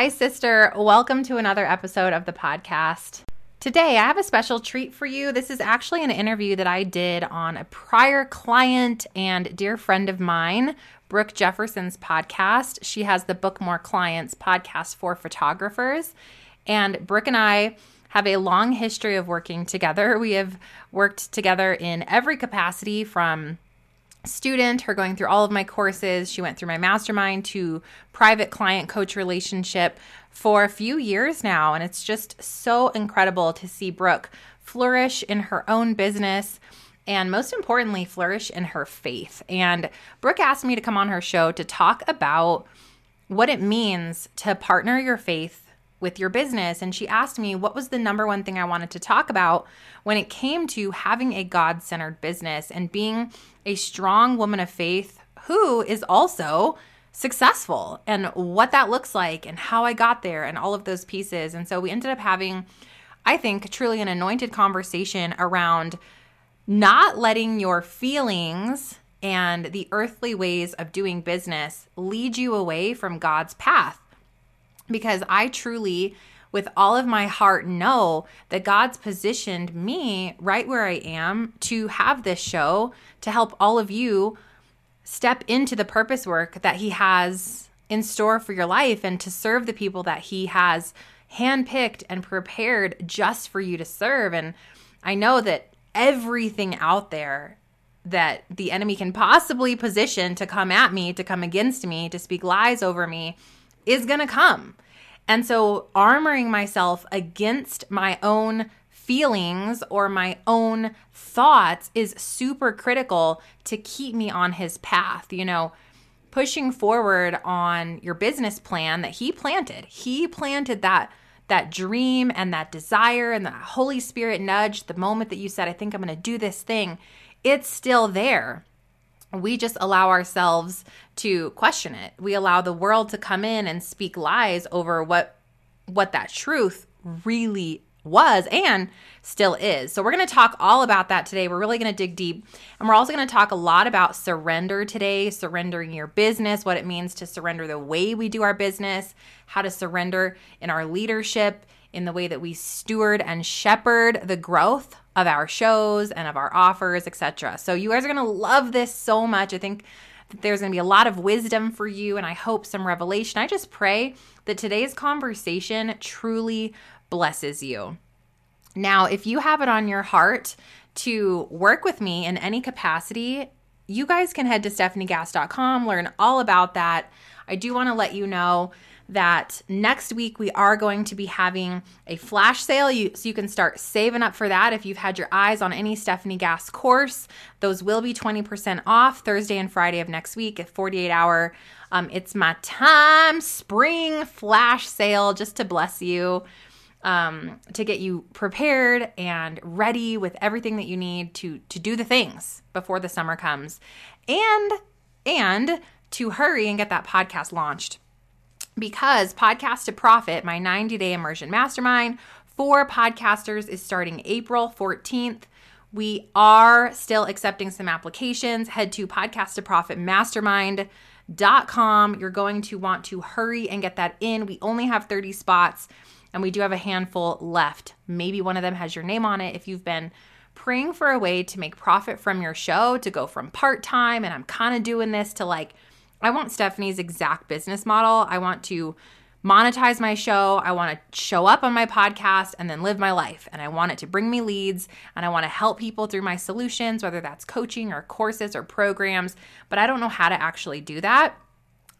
Hi, sister. Welcome to another episode of the podcast. Today, I have a special treat for you. This is actually an interview that I did on a prior client and dear friend of mine, Brooke Jefferson's podcast. She has the Book More Clients podcast for photographers. And Brooke and I have a long history of working together. We have worked together in every capacity from student, her going through all of my courses. She went through my mastermind to private client coach relationship for a few years now. And it's just so incredible to see Brooke flourish in her own business and most importantly, flourish in her faith. And Brooke asked me to come on her show to talk about what it means to partner your faith with your business. And she asked me what was the number one thing I wanted to talk about when it came to having a God centered business and being a strong woman of faith who is also successful and what that looks like and how I got there and all of those pieces. And so we ended up having, I think, truly an anointed conversation around not letting your feelings and the earthly ways of doing business lead you away from God's path because I truly, with all of my heart, know that God's positioned me right where I am to have this show to help all of you step into the purpose work that He has in store for your life and to serve the people that He has handpicked and prepared just for you to serve. And I know that everything out there that the enemy can possibly position to come at me, to come against me, to speak lies over me is going to come. And so, armoring myself against my own feelings or my own thoughts is super critical to keep me on his path. You know, pushing forward on your business plan that he planted. He planted that that dream and that desire and that Holy Spirit nudge the moment that you said, I think I'm going to do this thing. It's still there we just allow ourselves to question it. We allow the world to come in and speak lies over what what that truth really was and still is. So we're going to talk all about that today. We're really going to dig deep. And we're also going to talk a lot about surrender today, surrendering your business, what it means to surrender the way we do our business, how to surrender in our leadership, in the way that we steward and shepherd the growth of our shows and of our offers, etc. So you guys are going to love this so much. I think there's going to be a lot of wisdom for you and I hope some revelation. I just pray that today's conversation truly blesses you. Now, if you have it on your heart to work with me in any capacity, you guys can head to stefaniegass.com, learn all about that. I do want to let you know that next week we are going to be having a flash sale. You, so you can start saving up for that if you've had your eyes on any stefanie gass course. Those will be 20% off thursday and friday of next week at 48 hour. Um, it's my time spring flash sale just to bless you um, to get you prepared and ready with everything that you need to to do the things before the summer comes. And and to hurry and get that podcast launched because Podcast to Profit, my 90 day immersion mastermind for podcasters, is starting April 14th. We are still accepting some applications. Head to podcast to profit mastermind.com. You're going to want to hurry and get that in. We only have 30 spots and we do have a handful left. Maybe one of them has your name on it if you've been praying for a way to make profit from your show to go from part time and I'm kind of doing this to like I want Stefanie's exact business model. I want to monetize my show. I want to show up on my podcast and then live my life. And I want it to bring me leads and I want to help people through my solutions, whether that's coaching or courses or programs. But I don't know how to actually do that.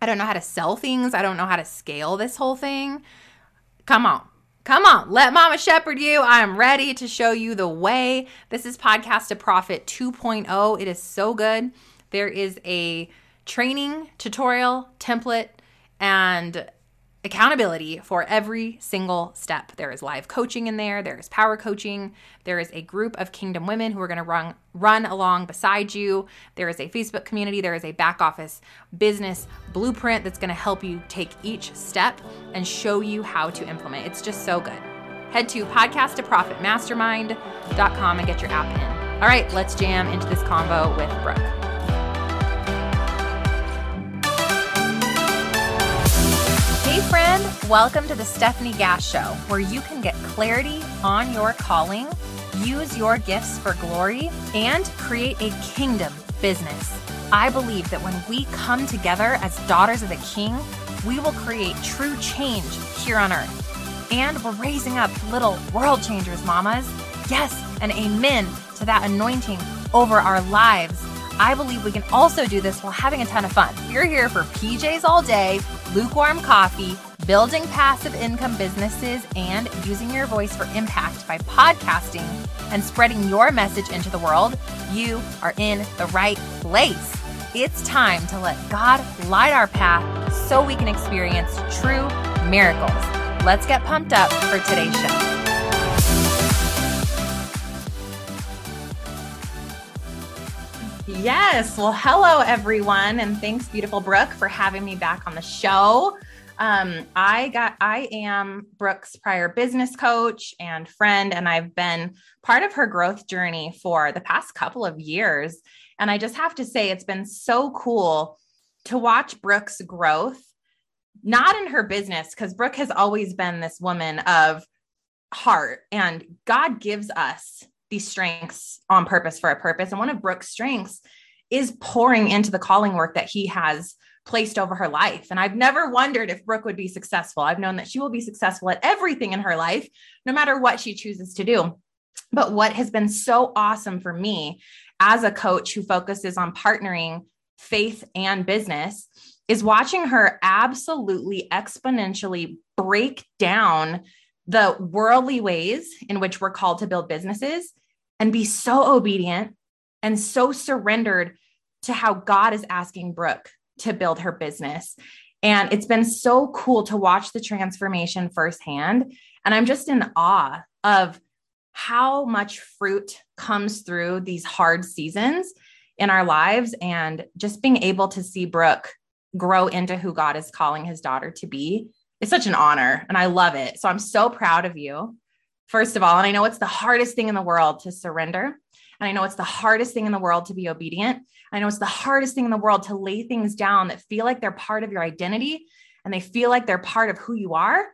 I don't know how to sell things. I don't know how to scale this whole thing. Come on. Come on, let Mama shepherd you. I am ready to show you the way. This is Podcast to Profit 2.0. It is so good. There is a training, tutorial, template, and accountability for every single step. There is live coaching in there, there is power coaching, there is a group of kingdom women who are going to run run along beside you. There is a Facebook community, there is a back office business blueprint that's going to help you take each step and show you how to implement. It's just so good. Head to podcasttoprofitmastermind.com and get your app in. All right, let's jam into this combo with Brooke. Friend. Welcome to the Stefanie Gass Show, where you can get clarity on your calling, use your gifts for glory, and create a kingdom business. I believe that when we come together as daughters of the King, we will create true change here on earth. And we're raising up little world changers, mamas. Yes, and amen to that anointing over our lives. I believe we can also do this while having a ton of fun. You're here for PJs all day, lukewarm coffee, building passive income businesses, and using your voice for impact by podcasting and spreading your message into the world. You are in the right place. It's time to let God light our path so we can experience true miracles. Let's get pumped up for today's show. Yes. Well, hello, everyone. And thanks, beautiful Brooke, for having me back on the show. Um, I got, I am Brooke's prior business coach and friend, and I've been part of her growth journey for the past couple of years. And I just have to say, it's been so cool to watch Brooke's growth, not in her business, because Brooke has always been this woman of heart, and God gives us these strengths on purpose for a purpose. And one of Brooke's strengths is pouring into the calling work that he has placed over her life. And I've never wondered if Brooke would be successful. I've known that she will be successful at everything in her life, no matter what she chooses to do. But what has been so awesome for me as a coach who focuses on partnering faith and business is watching her absolutely exponentially break down the worldly ways in which we're called to build businesses and be so obedient and so surrendered to how God is asking Brooke to build her business. And it's been so cool to watch the transformation firsthand. And I'm just in awe of how much fruit comes through these hard seasons in our lives and just being able to see Brooke grow into who God is calling his daughter to be. It's such an honor and I love it. So I'm so proud of you first of all. And I know it's the hardest thing in the world to surrender. And I know it's the hardest thing in the world to be obedient. I know it's the hardest thing in the world to lay things down that feel like they're part of your identity and they feel like they're part of who you are.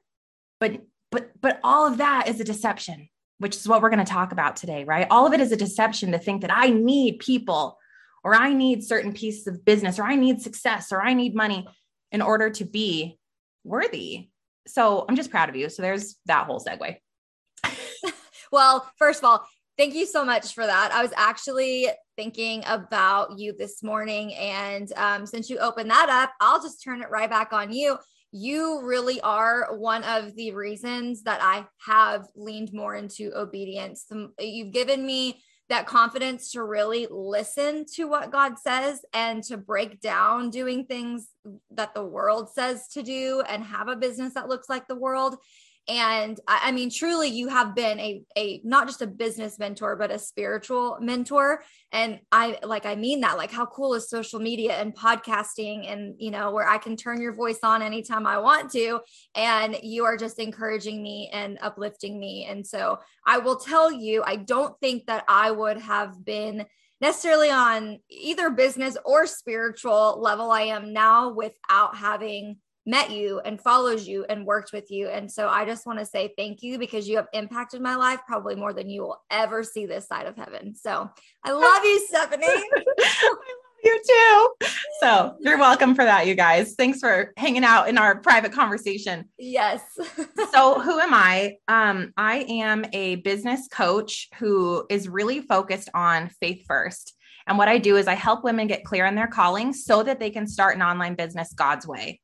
But but but all of that is a deception, which is what we're going to talk about today, right? All of it is a deception to think that I need people or I need certain pieces of business or I need success or I need money in order to be worthy. So I'm just proud of you. So there's that whole segue. Well, first of all, thank you so much for that. I was actually thinking about you this morning. And um, since you opened that up, I'll just turn it right back on you. You really are one of the reasons that I have leaned more into obedience. You've given me that confidence to really listen to what God says and to break down doing things that the world says to do and have a business that looks like the world and I, mean truly you have been a a not just a business mentor but a spiritual mentor. And i like i mean that like how cool is social media and podcasting and you know where i can turn your voice on anytime i want to. And you are just encouraging me and uplifting me. And so i will tell you i don't think that i would have been necessarily on either business or spiritual level i am now without having met you and follows you and worked with you. And so I just want to say thank you because you have impacted my life probably more than you will ever see this side of heaven. So I love you, Stefanie. I love you too. So you're welcome for that, you guys. Thanks for hanging out in our private conversation. Yes. so who am I? Um, I am a business coach who is really focused on faith first. And what I do is I help women get clear on their calling so that they can start an online business God's way.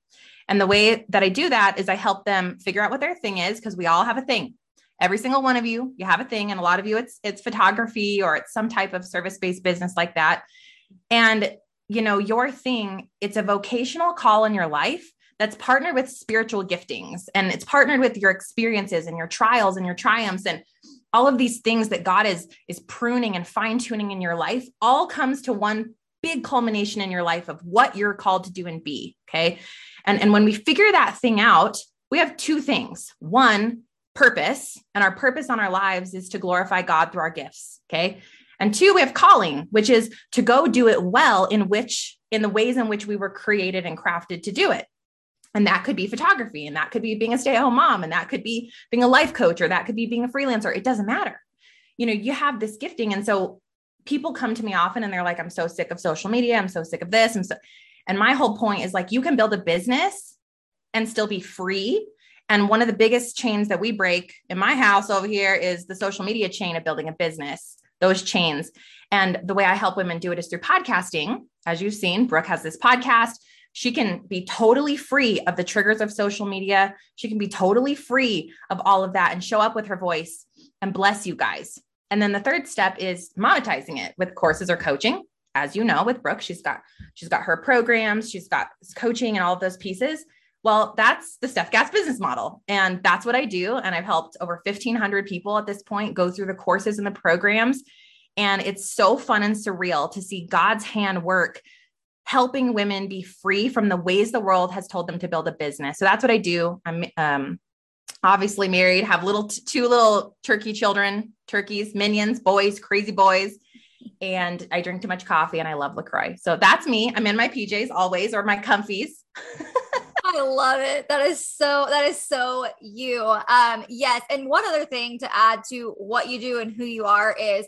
And the way that I do that is I help them figure out what their thing is because we all have a thing. Every single one of you, you have a thing and a lot of you it's it's photography or it's some type of service-based business like that. And you know, your thing, it's a vocational call in your life that's partnered with spiritual giftings and it's partnered with your experiences and your trials and your triumphs and all of these things that God is is pruning and fine-tuning in your life all comes to one big culmination in your life of what you're called to do and be, okay? And, and when we figure that thing out, we have two things. One, purpose, and our purpose on our lives is to glorify God through our gifts. Okay. And two, we have calling, which is to go do it well in which, in the ways in which we were created and crafted to do it. And that could be photography, and that could be being a stay at home mom, and that could be being a life coach, or that could be being a freelancer. It doesn't matter. You know, you have this gifting. And so people come to me often and they're like, I'm so sick of social media. I'm so sick of this. I'm so, and my whole point is like, you can build a business and still be free. And one of the biggest chains that we break in my house over here is the social media chain of building a business, those chains. And the way I help women do it is through podcasting. As you've seen, Brooke has this podcast. She can be totally free of the triggers of social media. She can be totally free of all of that and show up with her voice and bless you guys. And then the third step is monetizing it with courses or coaching. As you know, with Brooke, she's got she's got her programs, she's got coaching and all of those pieces. Well, that's the Stef Gass business model. And that's what I do. And I've helped over 1,500 people at this point go through the courses and the programs. And it's so fun and surreal to see God's hand work helping women be free from the ways the world has told them to build a business. So that's what I do. I'm um, obviously married, have little two little turkey children, turkeys, minions, boys, crazy boys. And I drink too much coffee and I love LaCroix. So that's me. I'm in my PJs always or my comfies. I love it. That is so that is so you. Um yes, and one other thing to add to what you do and who you are is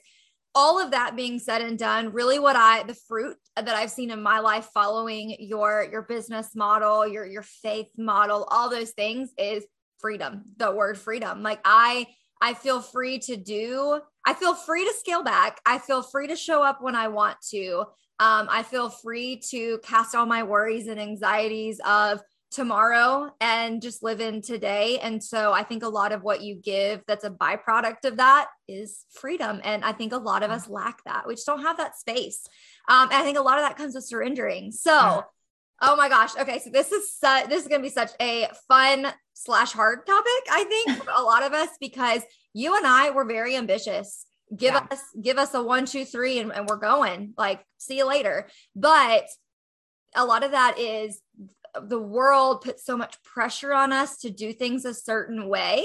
all of that being said and done, really what I the fruit that I've seen in my life following your your business model, your your faith model, all those things is freedom, the word freedom. Like I I feel free to do, I feel free to scale back. I feel free to show up when I want to. Um, I feel free to cast all my worries and anxieties of tomorrow and just live in today. And so I think a lot of what you give that's a byproduct of that is freedom. And I think a lot of us lack that. We just don't have that space. Um, and I think a lot of that comes with surrendering. So Oh my gosh. Okay. So this is su- this is going to be such a fun slash hard topic, I think, for a lot of us because you and I were very ambitious. Give yeah. us give us a one, two, three, and, and we're going. Like, see you later. But a lot of that is the world puts so much pressure on us to do things a certain way.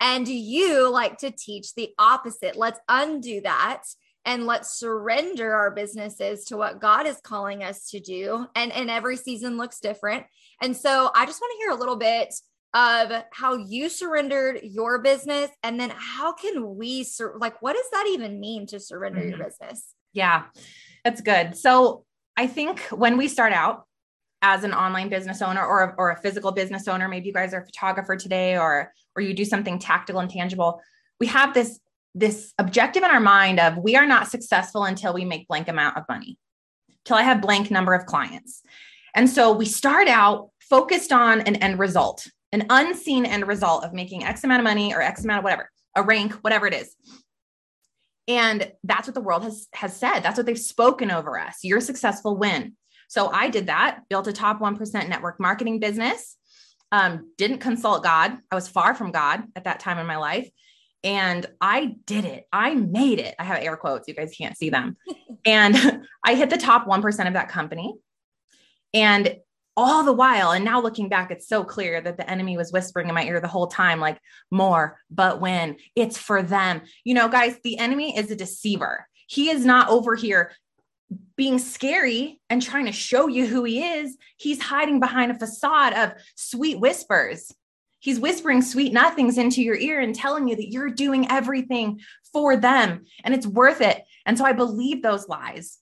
And you like to teach the opposite. Let's undo that and let's surrender our businesses to what God is calling us to do. And, and every season looks different. And so I just want to hear a little bit of how you surrendered your business and then how can we sur- like what does that even mean to surrender mm-hmm. your business yeah that's good so i think when we start out as an online business owner or, or a physical business owner maybe you guys are a photographer today or or you do something tactical and tangible we have this this objective in our mind of we are not successful until we make blank amount of money, till I have blank number of clients. And so we start out focused on an end result, an unseen end result of making X amount of money or X amount of whatever, a rank, whatever it is. And that's what the world has has said. That's what they've spoken over us. You're successful when. So I did that, built a top 1% network marketing business. Um, didn't consult God. I was far from God at that time in my life. And I did it. I made it. I have air quotes. You guys can't see them. and I hit the top 1% of that company. And all the while, and now looking back, it's so clear that the enemy was whispering in my ear the whole time, like, more, but when it's for them. You know, guys, the enemy is a deceiver. He is not over here being scary and trying to show you who he is. He's hiding behind a facade of sweet whispers. He's whispering sweet nothings into your ear and telling you that you're doing everything for them and it's worth it. And so I believe those lies.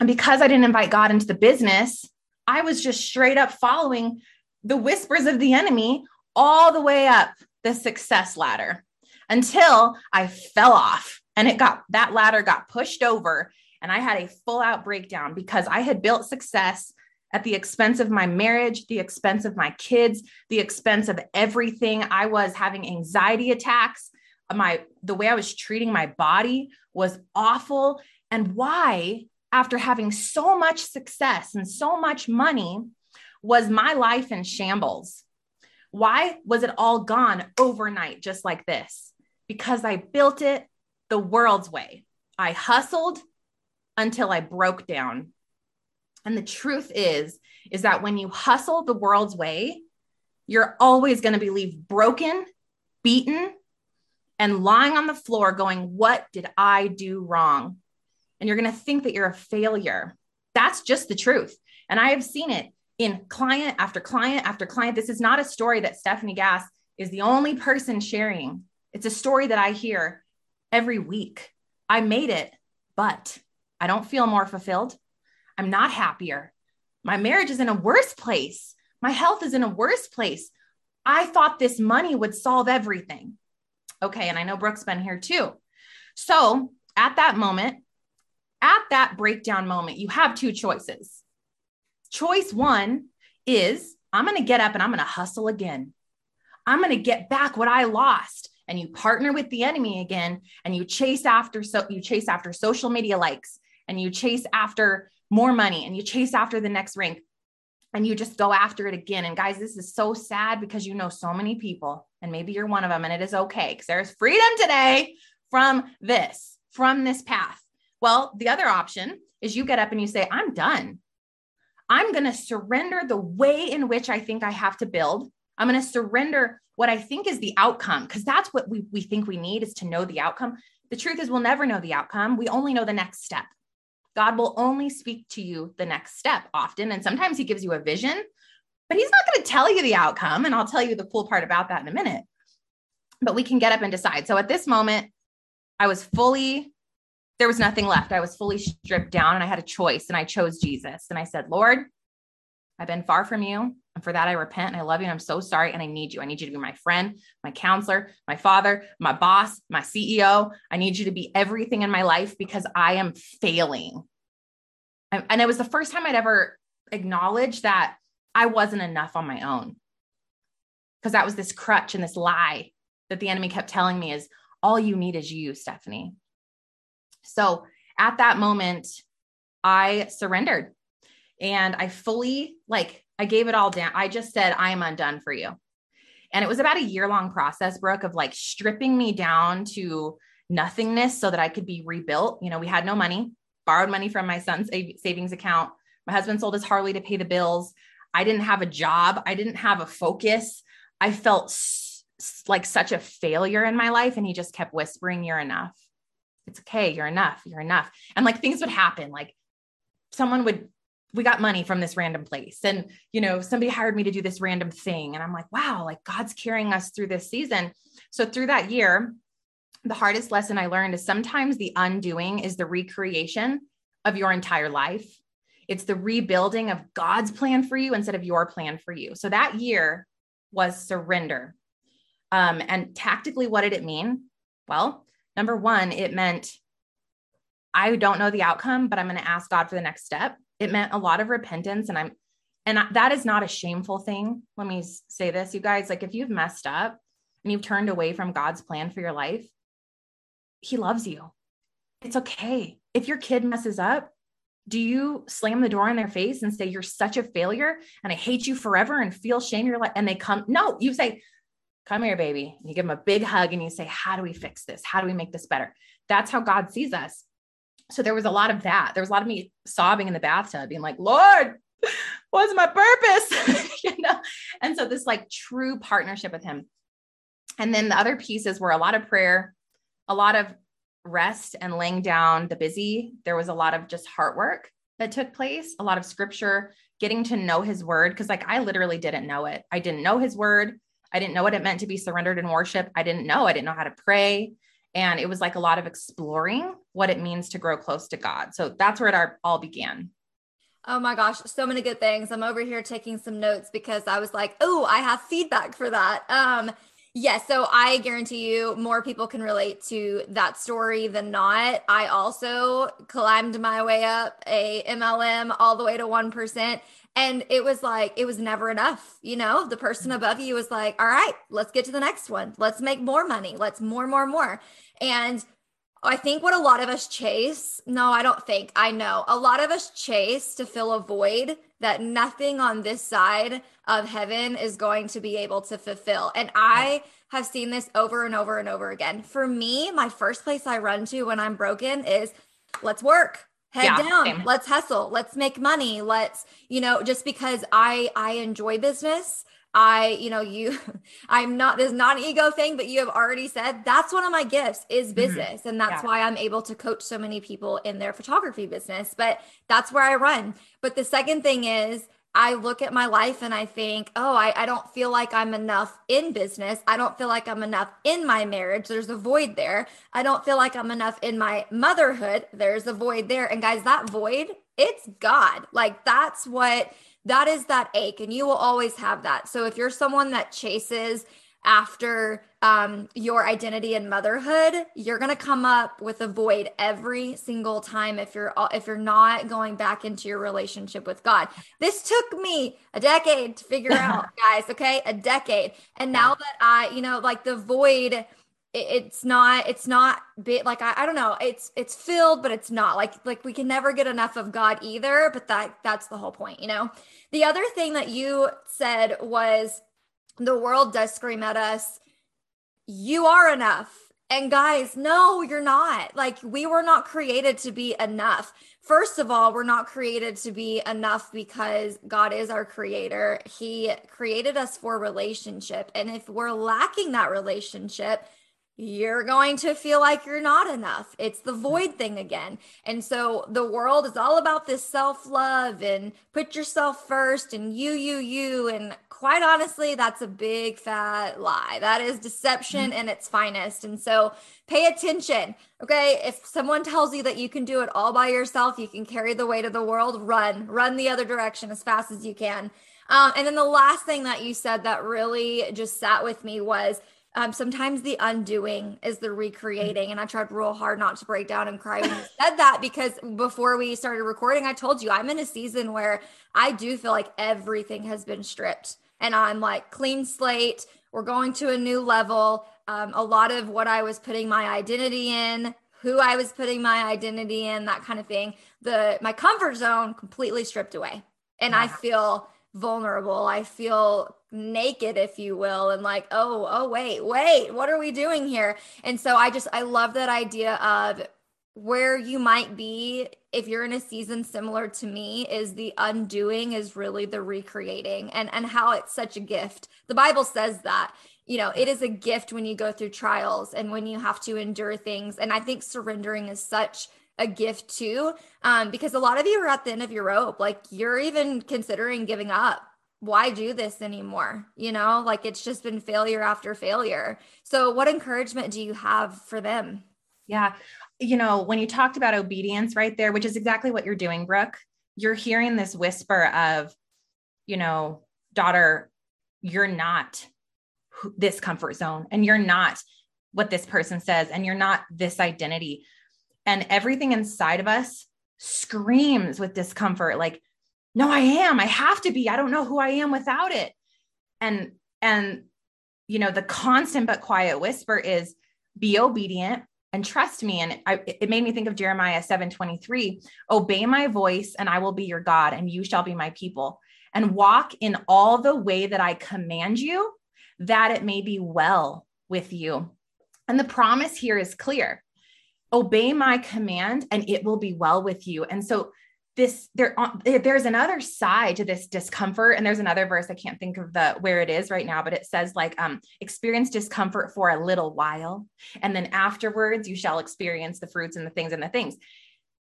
And because I didn't invite God into the business, I was just straight up following the whispers of the enemy all the way up the success ladder until I fell off and it got that ladder got pushed over and I had a full out breakdown because I had built success at the expense of my marriage, the expense of my kids, the expense of everything. I was having anxiety attacks. My the way I was treating my body was awful. And why, after having so much success and so much money, was my life in shambles? Why was it all gone overnight, just like this? Because I built it the world's way. I hustled until I broke down and the truth is, is that when you hustle the world's way, you're always going to be broken, beaten, and lying on the floor going, What did I do wrong? And you're going to think that you're a failure. That's just the truth. And I have seen it in client after client after client. This is not a story that Stefanie Gass is the only person sharing. It's a story that I hear every week. I made it, but I don't feel more fulfilled. I'm not happier. My marriage is in a worse place. My health is in a worse place. I thought this money would solve everything. Okay. And I know Brooke's been here too. So at that moment, at that breakdown moment, you have two choices. Choice one is I'm going to get up and I'm going to hustle again. I'm going to get back what I lost. And you partner with the enemy again and you chase after so you chase after social media likes and you chase after more money and you chase after the next rank and you just go after it again. And guys, this is so sad because you know so many people, and maybe you're one of them, and it is okay because there's freedom today from this, from this path. Well, the other option is you get up and you say, I'm done. I'm going to surrender the way in which I think I have to build. I'm going to surrender what I think is the outcome because that's what we, we think we need is to know the outcome. The truth is, we'll never know the outcome. We only know the next step. God will only speak to you the next step often. And sometimes he gives you a vision, but he's not going to tell you the outcome. And I'll tell you the cool part about that in a minute. But we can get up and decide. So at this moment, I was fully, there was nothing left. I was fully stripped down and I had a choice and I chose Jesus. And I said, Lord, I've been far from you. And for that, I repent and I love you. And I'm so sorry. And I need you. I need you to be my friend, my counselor, my father, my boss, my CEO. I need you to be everything in my life because I am failing. And it was the first time I'd ever acknowledged that I wasn't enough on my own. Because that was this crutch and this lie that the enemy kept telling me is all you need is you, Stefanie. So at that moment, I surrendered and I fully like I gave it all down. I just said, I am undone for you. And it was about a year long process, Brooke, of like stripping me down to nothingness so that I could be rebuilt. You know, we had no money, borrowed money from my son's savings account. My husband sold his Harley to pay the bills. I didn't have a job. I didn't have a focus. I felt like such a failure in my life. And he just kept whispering, You're enough. It's okay. You're enough. You're enough. And like things would happen. Like someone would we got money from this random place and you know somebody hired me to do this random thing and i'm like wow like god's carrying us through this season so through that year the hardest lesson i learned is sometimes the undoing is the recreation of your entire life it's the rebuilding of god's plan for you instead of your plan for you so that year was surrender um, and tactically what did it mean well number one it meant i don't know the outcome but i'm going to ask god for the next step. It meant a lot of repentance and i'm and that is not a shameful thing. Let me say this you guys like if you've messed up and you've turned away from god's plan for your life he loves you. It's okay. If your kid messes up do you slam the door in their face and say you're such a failure and i hate you forever and feel shame you're like and they come no you say come here baby and you give them a big hug and you say how do we fix this how do we make this better that's how god sees us so there was a lot of that. There was a lot of me sobbing in the bathtub, being like, Lord, what's my purpose? you know? And so this like true partnership with him. And then the other pieces were a lot of prayer, a lot of rest and laying down the busy. There was a lot of just heart work that took place, a lot of scripture, getting to know his word. Cause like I literally didn't know it. I didn't know his word. I didn't know what it meant to be surrendered in worship. I didn't know. I didn't know how to pray. And it was like a lot of exploring what it means to grow close to God. So that's where it all began. Oh my gosh, so many good things. I'm over here taking some notes because I was like, oh, I have feedback for that. Um, Yes. Yeah, so I guarantee you more people can relate to that story than not. I also climbed my way up a MLM all the way to 1%. And it was like, it was never enough. You know, the person mm-hmm. above you was like, all right, let's get to the next one. Let's make more money. Let's more, more, more. And I think what a lot of us chase, no, I don't think, I know. A lot of us chase to fill a void that nothing on this side of heaven is going to be able to fulfill. And I have seen this over and over and over again. For me, my first place I run to when I'm broken is let's work head yeah, down same. let's hustle let's make money let's you know just because i i enjoy business i you know you i'm not this not an ego thing but you have already said that's one of my gifts is mm-hmm. business mm-hmm. and that's yeah. why i'm able to coach so many people in their photography business but that's where i run but the second thing is I look at my life and I think, oh, I, I don't feel like I'm enough in business. I don't feel like I'm enough in my marriage. There's a void there. I don't feel like I'm enough in my motherhood. There's a void there. And guys, that void, it's God. Like that's what that is that ache. And you will always have that. So if you're someone that chases after um, your identity and motherhood you're going to come up with a void every single time if you're if you're not going back into your relationship with god. This took me a decade to figure out guys okay? A decade. And now that i you know like the void it's not it's not bit like I, I don't know it's it's filled but it's not. Like like we can never get enough of god either but that that's the whole point you know? The other thing that you said was the world does scream at us, you are enough. And guys, no, you're not. Like, we were not created to be enough. First of all, we're not created to be enough because God is our creator. He created us for relationship. And if we're lacking that relationship, you're going to feel like you're not enough. It's the void thing again. And so the world is all about this self love and put yourself first and you, you, you. And quite honestly, that's a big fat lie. That is deception mm-hmm. in its finest. And so pay attention. Okay. If someone tells you that you can do it all by yourself, you can carry the weight of the world, run, run the other direction as fast as you can. Um, and then the last thing that you said that really just sat with me was, um, sometimes the undoing is the recreating. And I tried real hard not to break down and cry when you said that because before we started recording, I told you I'm in a season where I do feel like everything has been stripped and I'm like clean slate. We're going to a new level. Um, a lot of what I was putting my identity in, who I was putting my identity in, that kind of thing. The my comfort zone completely stripped away, and I feel vulnerable. I feel naked if you will and like oh oh wait wait what are we doing here? And so i just i love that idea of where you might be if you're in a season similar to me is the undoing is really the recreating and and how it's such a gift. The bible says that you know it is a gift when you go through trials and when you have to endure things. And i think surrendering is such a gift too um, because a lot of you are at the end of your rope like you're even considering giving up why do this anymore? You know, like it's just been failure after failure. So, what encouragement do you have for them? Yeah. You know, when you talked about obedience right there, which is exactly what you're doing, Brooke, you're hearing this whisper of, you know, daughter, you're not this comfort zone and you're not what this person says and you're not this identity. And everything inside of us screams with discomfort like, no i am. I have to be. I don't know who i am without it. And and you know the constant but quiet whisper is be obedient and trust me. And I, it made me think of jeremiah 7 23 obey my voice and i will be your god and you shall be my people. And walk in all the way that i command you that it may be well with you. And the promise here is clear obey my command and it will be well with you. And so this there there's another side to this discomfort. And there's another verse i can't think of the where it is right now but it says like um experience discomfort for a little while. And then afterwards you shall experience the fruits and the things and the things.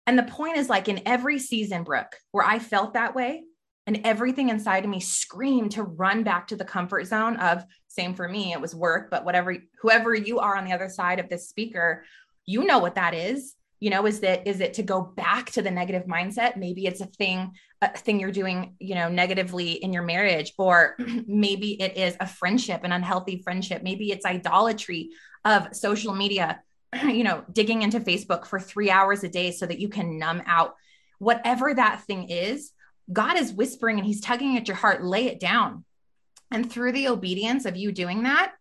And the point is like in every season brooke where i felt that way and everything inside of me screamed to run back to the comfort zone of same for me it was work but whatever whoever you are on the other side of this speaker you know what that is. You know is that is it to go back to the negative mindset? Maybe it's a thing a thing you're doing you know negatively in your marriage or maybe it is a friendship an unhealthy friendship. Maybe it's idolatry of social media you know digging into facebook for 3 hours a day so that you can numb out. Whatever that thing is god is whispering and he's tugging at your heart lay it down. And through the obedience of you doing that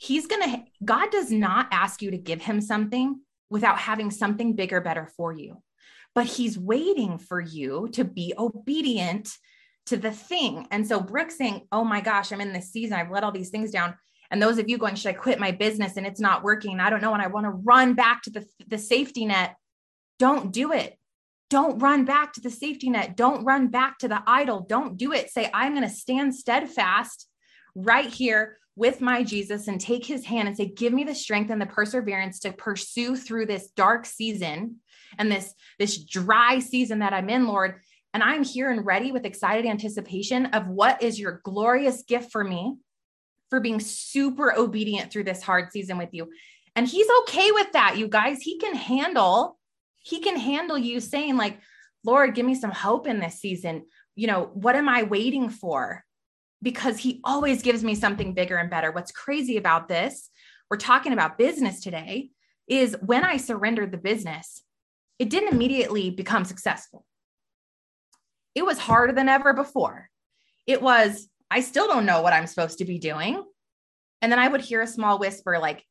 he's going to god does not ask you to give him something without having something bigger, better for you. But he's waiting for you to be obedient to the thing. And so Brooke's saying, Oh my gosh, I'm in this season. I've let all these things down. And those of you going, Should I quit my business and it's not working? I don't know. And I want to run back to the, the safety net. Don't do it. Don't run back to the safety net. Don't run back to the idol. Don't do it. Say, I'm going to stand steadfast right here with my Jesus and take his hand and say, Give me the strength and the perseverance to pursue through this dark season and this, this dry season that I'm in, Lord. And I'm here and ready with excited anticipation of what is your glorious gift for me for being super obedient through this hard season with you. And he's okay with that, you guys. He can handle, he can handle you saying, like, Lord, give me some hope in this season. You know, what am I waiting for? Because he always gives me something bigger and better. What's crazy about this, we're talking about business today, is when I surrendered the business, it didn't immediately become successful. It was harder than ever before. It was, I still don't know what I'm supposed to be doing. And then I would hear a small whisper, like,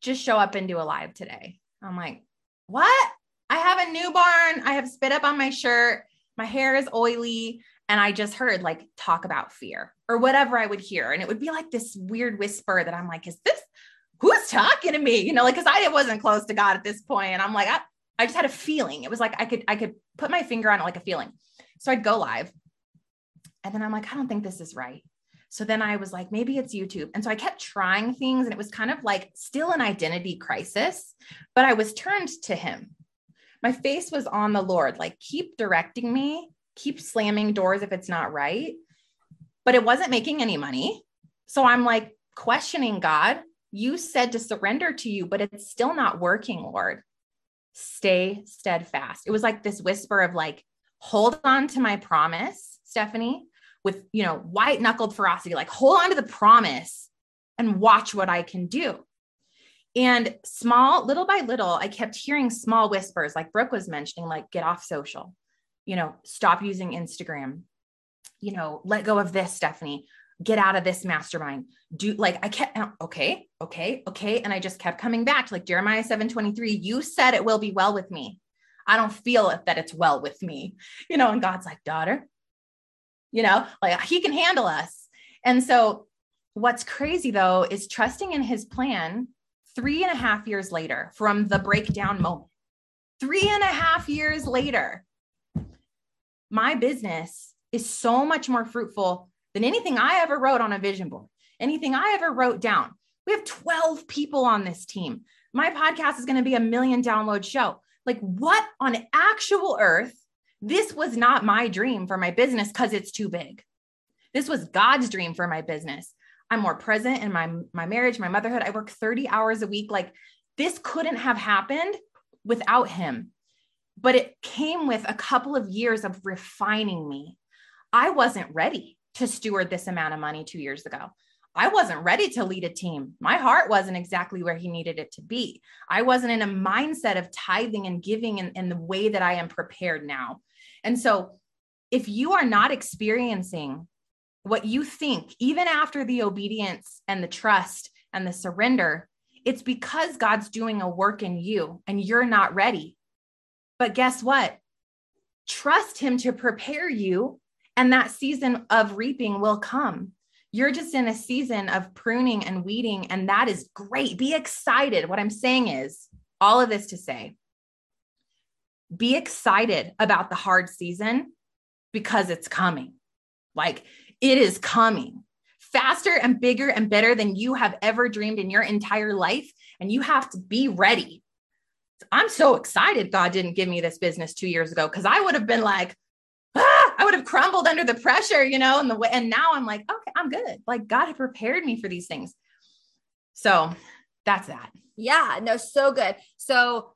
just show up and do a live today. I'm like, what? I have a newborn. I have spit up on my shirt. My hair is oily. And I just heard like talk about fear or whatever I would hear. And it would be like this weird whisper that I'm like, is this who's talking to me? You know, like, cause I wasn't close to God at this point. And I'm like, I, I just had a feeling. It was like I could, I could put my finger on it like a feeling. So I'd go live. And then I'm like, I don't think this is right. So then I was like, maybe it's YouTube. And so I kept trying things and it was kind of like still an identity crisis, but I was turned to him. My face was on the Lord, like, keep directing me, keep slamming doors if it's not right. But it wasn't making any money. So I'm like questioning God. You said to surrender to you, but it's still not working, Lord. Stay steadfast. It was like this whisper of like, hold on to my promise, Stefanie with, you know, white knuckled ferocity, like hold on to the promise and watch what I can do. And small, little by little, I kept hearing small whispers, like Brooke was mentioning, like get off social, you know, stop using Instagram, you know, let go of this, Stefanie, get out of this mastermind. Do like I kept okay, okay, okay. And I just kept coming back to like Jeremiah 7 23. You said it will be well with me. I don't feel that it's well with me, you know, and God's like, daughter, you know, like he can handle us. And so what's crazy though is trusting in his plan three and a half years later from the breakdown moment. Three and a half years later, my business is so much more fruitful than anything I ever wrote on a vision board, anything I ever wrote down. We have 12 people on this team. My podcast is going to be a million download show. Like, what on actual earth this was not my dream for my business because it's too big. This was God's dream for my business. I'm more present in my my marriage, my motherhood. I work 30 hours a week. Like this couldn't have happened without him. But it came with a couple of years of refining me. I wasn't ready to steward this amount of money 2 years ago. I wasn't ready to lead a team. My heart wasn't exactly where he needed it to be. I wasn't in a mindset of tithing and giving in, in the way that I am prepared now. And so, if you are not experiencing what you think, even after the obedience and the trust and the surrender, it's because God's doing a work in you and you're not ready. But guess what? Trust Him to prepare you, and that season of reaping will come. You're just in a season of pruning and weeding, and that is great. Be excited. What I'm saying is all of this to say be excited about the hard season because it's coming. Like it is coming faster and bigger and better than you have ever dreamed in your entire life. And you have to be ready. I'm so excited God didn't give me this business two years ago because I would have been like, ah, I would have crumbled under the pressure, you know, and the way, and now I'm like, okay, I'm good. Like God had prepared me for these things. So that's that. Yeah, no, so good. So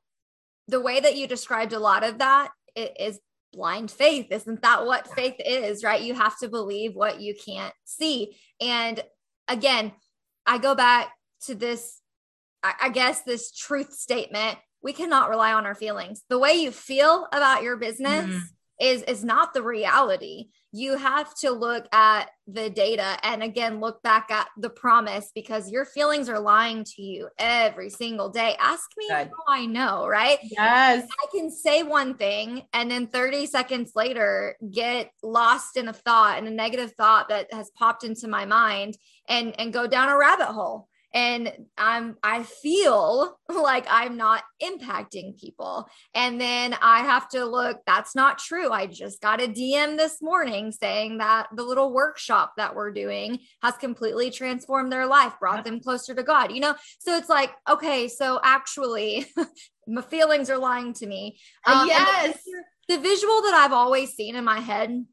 the way that you described a lot of that is blind faith. Isn't that what faith is, right? You have to believe what you can't see. And again, I go back to this, I guess, this truth statement. We cannot rely on our feelings. The way you feel about your business mm. is is not the reality you have to look at the data and again look back at the promise because your feelings are lying to you every single day. Ask me Good. how I know, right? Yes. I can say one thing and then 30 seconds later get lost in a thought and a negative thought that has popped into my mind and and go down a rabbit hole and i'm i feel like i'm not impacting people. And then i have to look that's not true. I just got a dm this morning saying that the little workshop that we're doing has completely transformed their life brought them closer to god you know? So it's like okay so actually my feelings are lying to me. Um, yes. The visual that I've always seen in my head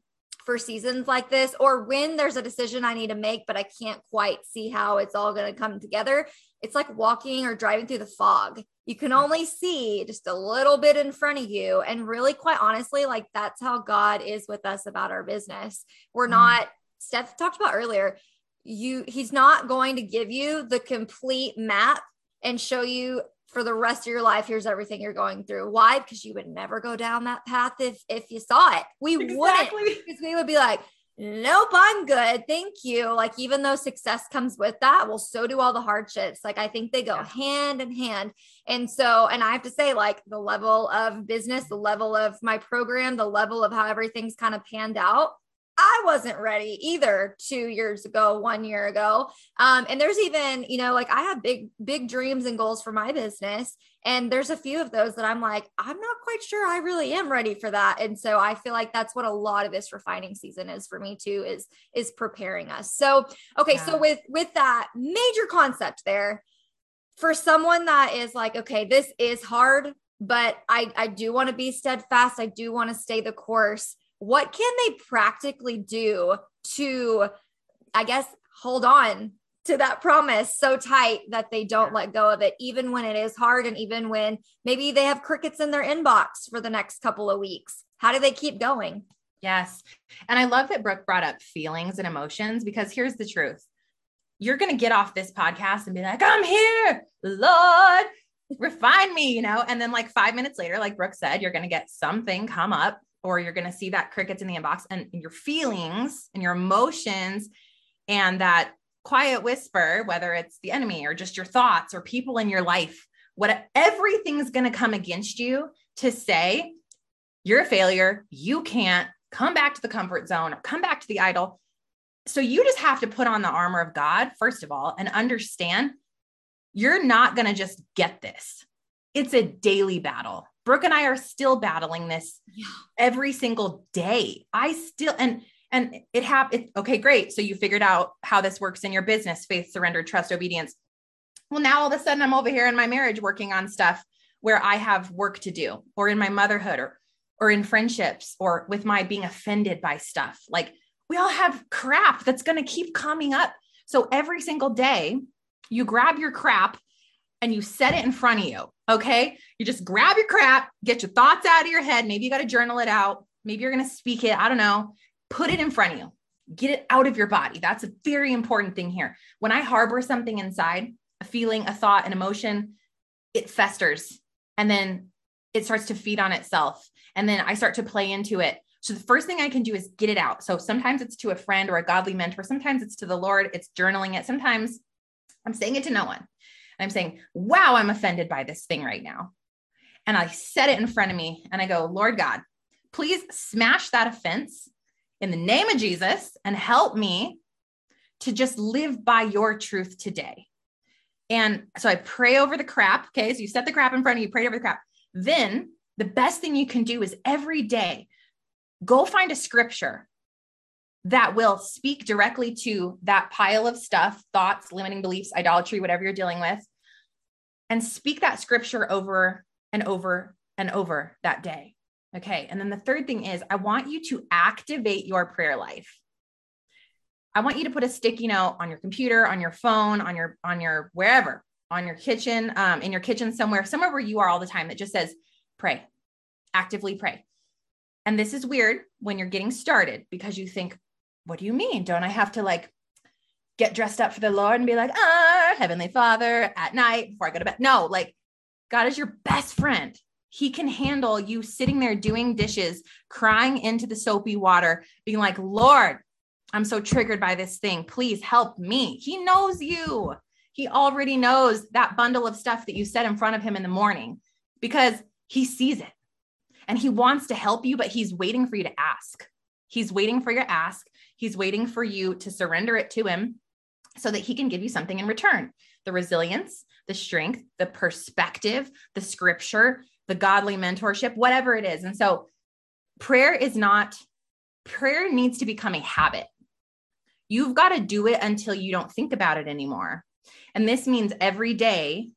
for seasons like this, or when there's a decision I need to make, but I can't quite see how it's all going to come together, it's like walking or driving through the fog. You can only see just a little bit in front of you. And really, quite honestly, like that's how God is with us about our business. We're mm. not, Stef talked about earlier, you he's not going to give you the complete map and show you for the rest of your life here's everything you're going through. Why? Because you would never go down that path if if you saw it. We exactly. wouldn't because we would be like nope i'm good. Thank you. Like even though success comes with that well so do all the hardships. Like i think they go yeah. hand in hand. And so and i have to say like the level of business the level of my program the level of how everything's kind of panned out I wasn't ready either two years ago, one year ago. Um, and there's even, you know, like I have big, big dreams and goals for my business. And there's a few of those that I'm like, I'm not quite sure I really am ready for that. And so I feel like that's what a lot of this refining season is for me too, is is preparing us. So okay, yeah. so with with that major concept there, for someone that is like, okay, this is hard, but I I do want to be steadfast. I do want to stay the course what can they practically do to, I guess, hold on to that promise so tight that they don't let go of it, even when it is hard and even when maybe they have crickets in their inbox for the next couple of weeks? How do they keep going? Yes. And I love that Brooke brought up feelings and emotions because here's the truth. You're going to get off this podcast and be like, I'm here, Lord, refine me, you know? And then, like, five minutes later, like Brooke said, you're going to get something come up or you're going to see that crickets in the inbox and your feelings and your emotions and that quiet whisper, whether it's the enemy or just your thoughts or people in your life, what everything's going to come against you to say, you're a failure. You can't come back to the comfort zone or come back to the idol. So you just have to put on the armor of God, first of all, and understand you're not going to just get this. It's a daily battle. Brooke and I are still battling this yeah. every single day. I still and and it happened. Okay, great. So you figured out how this works in your business: faith, surrender, trust, obedience. Well, now all of a sudden I'm over here in my marriage working on stuff where I have work to do, or in my motherhood, or or in friendships, or with my being offended by stuff. Like we all have crap that's going to keep coming up. So every single day, you grab your crap and you set it in front of you. Okay. You just grab your crap, get your thoughts out of your head. Maybe you got to journal it out. Maybe you're going to speak it. I don't know. Put it in front of you. Get it out of your body. That's a very important thing here. When I harbor something inside, a feeling, a thought, an emotion, it festers and then it starts to feed on itself. And then I start to play into it. So the first thing I can do is get it out. So sometimes it's to a friend or a godly mentor. Sometimes it's to the Lord. It's journaling it. Sometimes I'm saying it to no one. I'm saying, wow, I'm offended by this thing right now. And I set it in front of me and I go, Lord God, please smash that offense in the name of Jesus and help me to just live by your truth today. And so I pray over the crap. Okay. So you set the crap in front of you, pray over the crap. Then the best thing you can do is every day go find a scripture that will speak directly to that pile of stuff, thoughts, limiting beliefs, idolatry, whatever you're dealing with, and speak that scripture over and over and over that day. Okay. And then the third thing is, I want you to activate your prayer life. I want you to put a sticky note on your computer, on your phone, on your on your wherever, on your kitchen, um, in your kitchen somewhere, somewhere where you are all the time that just says, pray, actively pray. And this is weird when you're getting started because you think, what do you mean? Don't I have to like get dressed up for the Lord and be like, ah, Heavenly Father at night before I go to bed? No, like God is your best friend. He can handle you sitting there doing dishes, crying into the soapy water, being like, Lord, I'm so triggered by this thing. Please help me. He knows you. He already knows that bundle of stuff that you set in front of him in the morning because he sees it and he wants to help you, but he's waiting for you to ask. He's waiting for your ask. He's waiting for you to surrender it to him so that he can give you something in return the resilience, the strength, the perspective, the scripture, the godly mentorship, whatever it is. And so prayer is not, prayer needs to become a habit. You've got to do it until you don't think about it anymore. And this means every day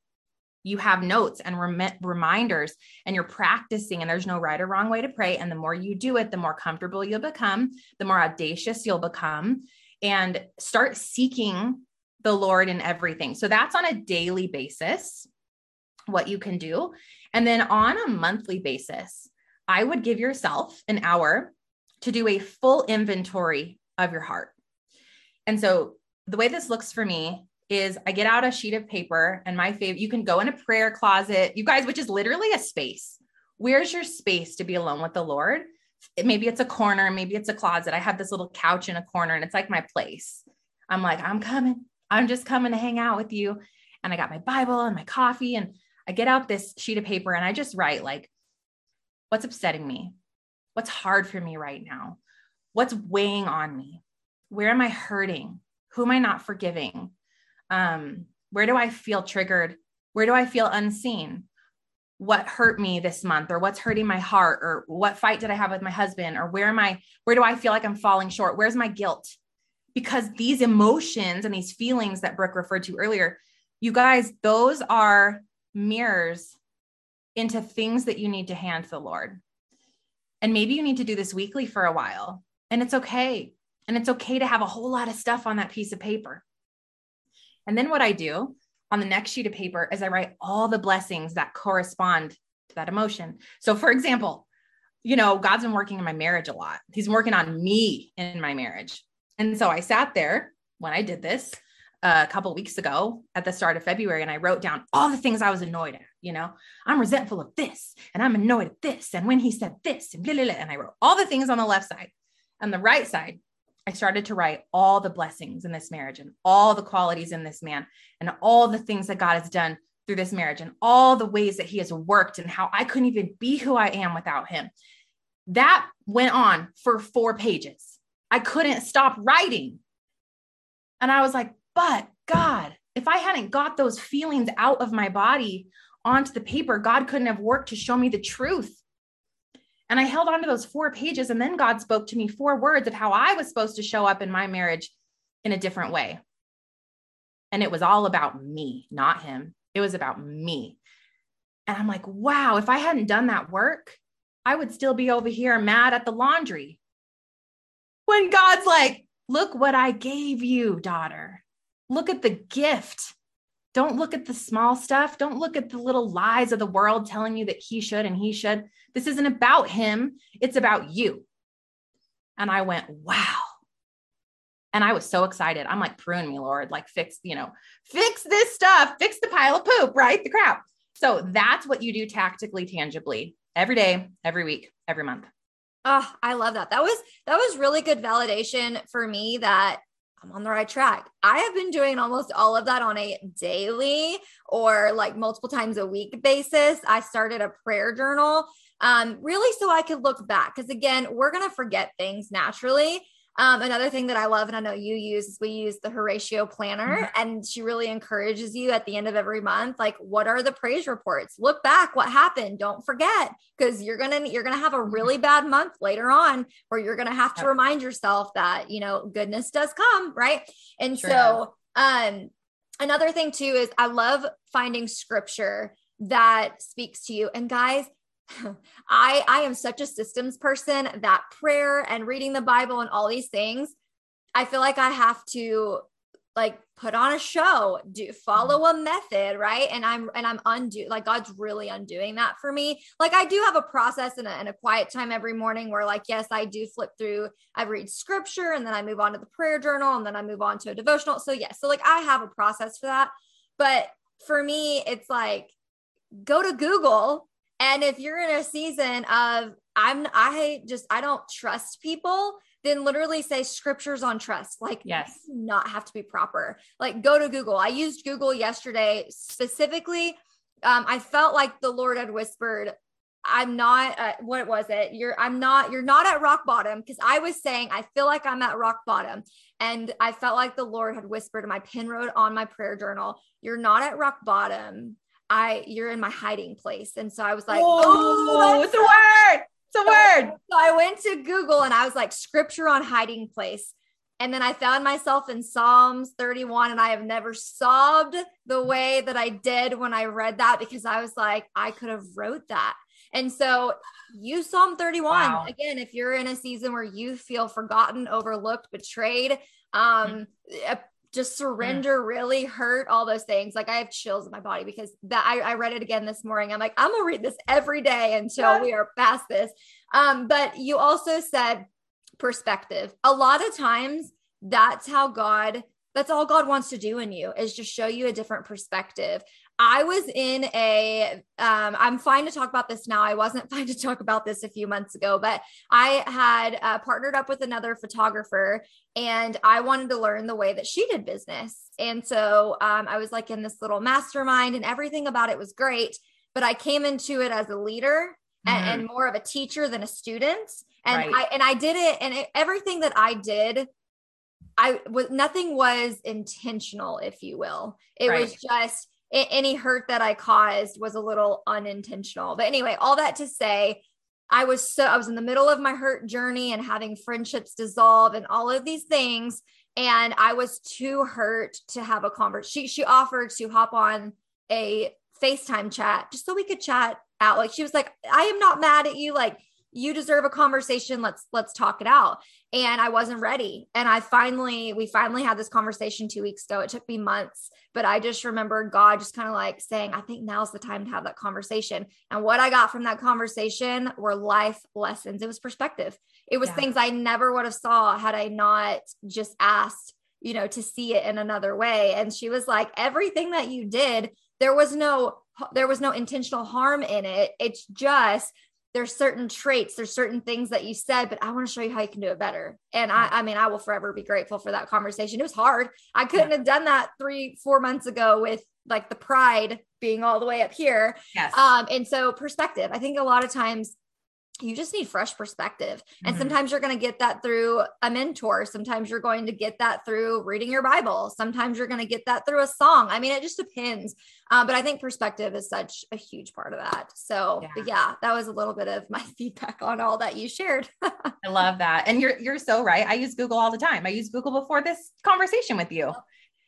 you have notes and rem- reminders and you're practicing and there's no right or wrong way to pray. And the more you do it the more comfortable you'll become the more audacious you'll become and start seeking the lord in everything. So that's on a daily basis what you can do. And then on a monthly basis i would give yourself an hour to do a full inventory of your heart. And so the way this looks for me is I get out a sheet of paper and my favorite, you can go in a prayer closet, you guys, which is literally a space. Where's your space to be alone with the Lord? Maybe it's a corner, maybe it's a closet. I have this little couch in a corner and it's like my place. I'm like, I'm coming. I'm just coming to hang out with you. And I got my Bible and my coffee and I get out this sheet of paper and I just write like, what's upsetting me? What's hard for me right now? What's weighing on me? Where am I hurting? Who am I not forgiving? Um, where do I feel triggered? Where do I feel unseen? What hurt me this month or what's hurting my heart or what fight did I have with my husband or where am I where do I feel like I'm falling short? Where's my guilt? Because these emotions and these feelings that Brooke referred to earlier, you guys, those are mirrors into things that you need to hand to the Lord. And maybe you need to do this weekly for a while. And it's okay. And it's okay to have a whole lot of stuff on that piece of paper. And then what I do on the next sheet of paper is I write all the blessings that correspond to that emotion. So, for example, you know, God's been working in my marriage a lot. He's working on me in my marriage. And so I sat there when I did this uh, a couple weeks ago at the start of February and I wrote down all the things I was annoyed at. You know, I'm resentful of this and I'm annoyed at this. And when he said this and blah, blah, blah, and I wrote all the things on the left side. On the right side, I started to write all the blessings in this marriage and all the qualities in this man and all the things that God has done through this marriage and all the ways that he has worked and how I couldn't even be who I am without him. That went on for four pages. I couldn't stop writing. And I was like, but God, if I hadn't got those feelings out of my body onto the paper, God couldn't have worked to show me the truth. And I held on to those four pages. And then God spoke to me four words of how I was supposed to show up in my marriage in a different way. And it was all about me, not him. It was about me. And I'm like, wow, if I hadn't done that work, I would still be over here mad at the laundry. When God's like, look what I gave you, daughter. Look at the gift. Don't look at the small stuff. Don't look at the little lies of the world telling you that he should and he should. This isn't about him, it's about you. And I went, wow. And I was so excited. I'm like, prune me, Lord, like fix, you know, fix this stuff, fix the pile of poop, right? The crap. So that's what you do tactically, tangibly every day, every week, every month. Oh, I love that. That was that was really good validation for me that I'm on the right track. I have been doing almost all of that on a daily or like multiple times a week basis. I started a prayer journal um, really so I could look back. Because again, we're going to forget things naturally. Um, another thing that I love, and I know you use, is we use the Horacio Planner, mm-hmm. and she really encourages you at the end of every month, like, what are the praise reports? Look back, what happened? Don't forget, because you're gonna you're gonna have a mm-hmm. really bad month later on, where you're gonna have to yep. remind yourself that you know goodness does come, right? And sure so, um, another thing too is I love finding scripture that speaks to you, and guys I I am such a systems person that prayer and reading the Bible and all these things, I feel like I have to like put on a show, do follow mm-hmm. a method, right? And I'm and I'm undo like God's really undoing that for me. Like I do have a process and a, and a quiet time every morning where like yes, I do flip through. I read scripture and then I move on to the prayer journal and then I move on to a devotional. So yes, so like I have a process for that. But for me, it's like go to Google and if you're in a season of I'm I just I don't trust people, then literally say scriptures on trust. Like yes, not have to be proper. Like go to Google. I used Google yesterday specifically. Um, I felt like the Lord had whispered, I'm not uh, what was it? You're I'm not you're not at rock bottom because I was saying I feel like I'm at rock bottom and I felt like the Lord had whispered in my pin wrote on my prayer journal, you're not at rock bottom. I you're in my hiding place. And so I was like, oh, it's a word. It's a word. So I went to Google and I was like, scripture on hiding place. And then I found myself in Psalms 31, and I have never sobbed the way that I did when I read that because I was like, I could have wrote that. And so you Psalm 31 wow. again, if you're in a season where you feel forgotten, overlooked, betrayed, um, mm-hmm. Just surrender, mm-hmm. really hurt, all those things. Like I have chills in my body because that I, I read it again this morning. I'm like, I'm gonna read this every day until we are past this. Um, but you also said perspective. A lot of times that's how God that's all God wants to do in you is just show you a different perspective. I was in a um, I'm fine to talk about this now. I wasn't fine to talk about this a few months ago, but I had uh, partnered up with another photographer and I wanted to learn the way that she did business. And so um, I was like in this little mastermind and everything about it was great, but I came into it as a leader mm-hmm. and, and, more of a teacher than a student. And right. I and I did it and it, everything that I did I was nothing was intentional, if you will. It right. was just any hurt that I caused was a little unintentional. But anyway, all that to say, I was so I was in the middle of my hurt journey and having friendships dissolve and all of these things. And I was too hurt to have a conversation. She she offered to hop on a FaceTime chat just so we could chat out. Like she was like, I am not mad at you. Like you deserve a conversation. Let's let's talk it out. And i wasn't ready. And i finally we finally had this conversation two weeks ago. It took me months but i just remember god just kind of like saying i think now's the time to have that conversation. And what i got from that conversation were life lessons. It was perspective. It was yeah. things i never would have saw had i not just asked you know to see it in another way. And she was like everything that you did there was no there was no intentional harm in it. It's just there's certain traits, there's certain things that you said, but I want to show you how you can do it better. And I, I mean, I will forever be grateful for that conversation. It was hard. I couldn't yeah. have done that three, four months ago with like the pride being all the way up here. Yes. Um, and so perspective, I think a lot of times you just need fresh perspective. And mm-hmm. sometimes you're going to get that through a mentor. Sometimes you're going to get that through reading your Bible. Sometimes you're going to get that through a song. I mean, it just depends. Um, but I think perspective is such a huge part of that. So yeah. yeah, that was a little bit of my feedback on all that you shared. I love that. And you're, you're so right. I use Google all the time. I use Google before this conversation with you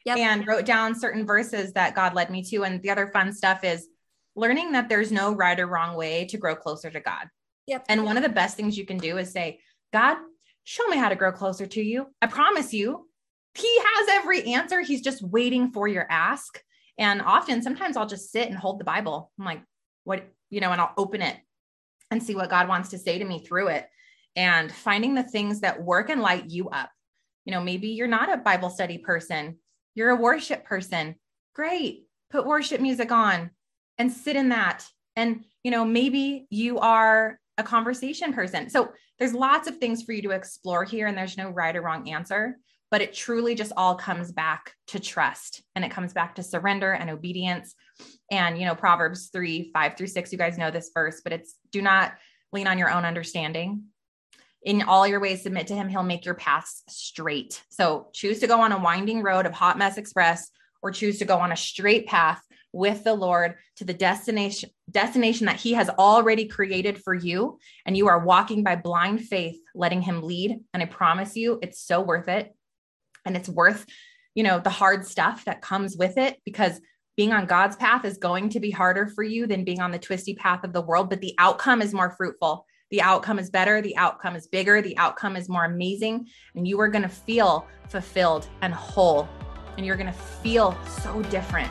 yep. and wrote down certain verses that God led me to. And the other fun stuff is learning that there's no right or wrong way to grow closer to God Yep. And one of the best things you can do is say, God, show me how to grow closer to you. I promise you, He has every answer. He's just waiting for your ask. And often, sometimes I'll just sit and hold the Bible. I'm like, what, you know, and I'll open it and see what God wants to say to me through it and finding the things that work and light you up. You know, maybe you're not a Bible study person, you're a worship person. Great. Put worship music on and sit in that. And, you know, maybe you are a conversation person. So there's lots of things for you to explore here, and there's no right or wrong answer, but it truly just all comes back to trust and it comes back to surrender and obedience. And, you know, Proverbs 3 5 through 6, you guys know this verse, but it's do not lean on your own understanding. In all your ways, submit to him. He'll make your paths straight. So choose to go on a winding road of Hot Mess Express or choose to go on a straight path with the Lord to the destination destination that he has already created for you. And you are walking by blind faith letting him lead. And I promise you it's so worth it. And it's worth you know the hard stuff that comes with it because being on God's path is going to be harder for you than being on the twisty path of the world. But the outcome is more fruitful. The outcome is better. The outcome is bigger. The outcome is more amazing. And you are going to feel fulfilled and whole. And you're going to feel so different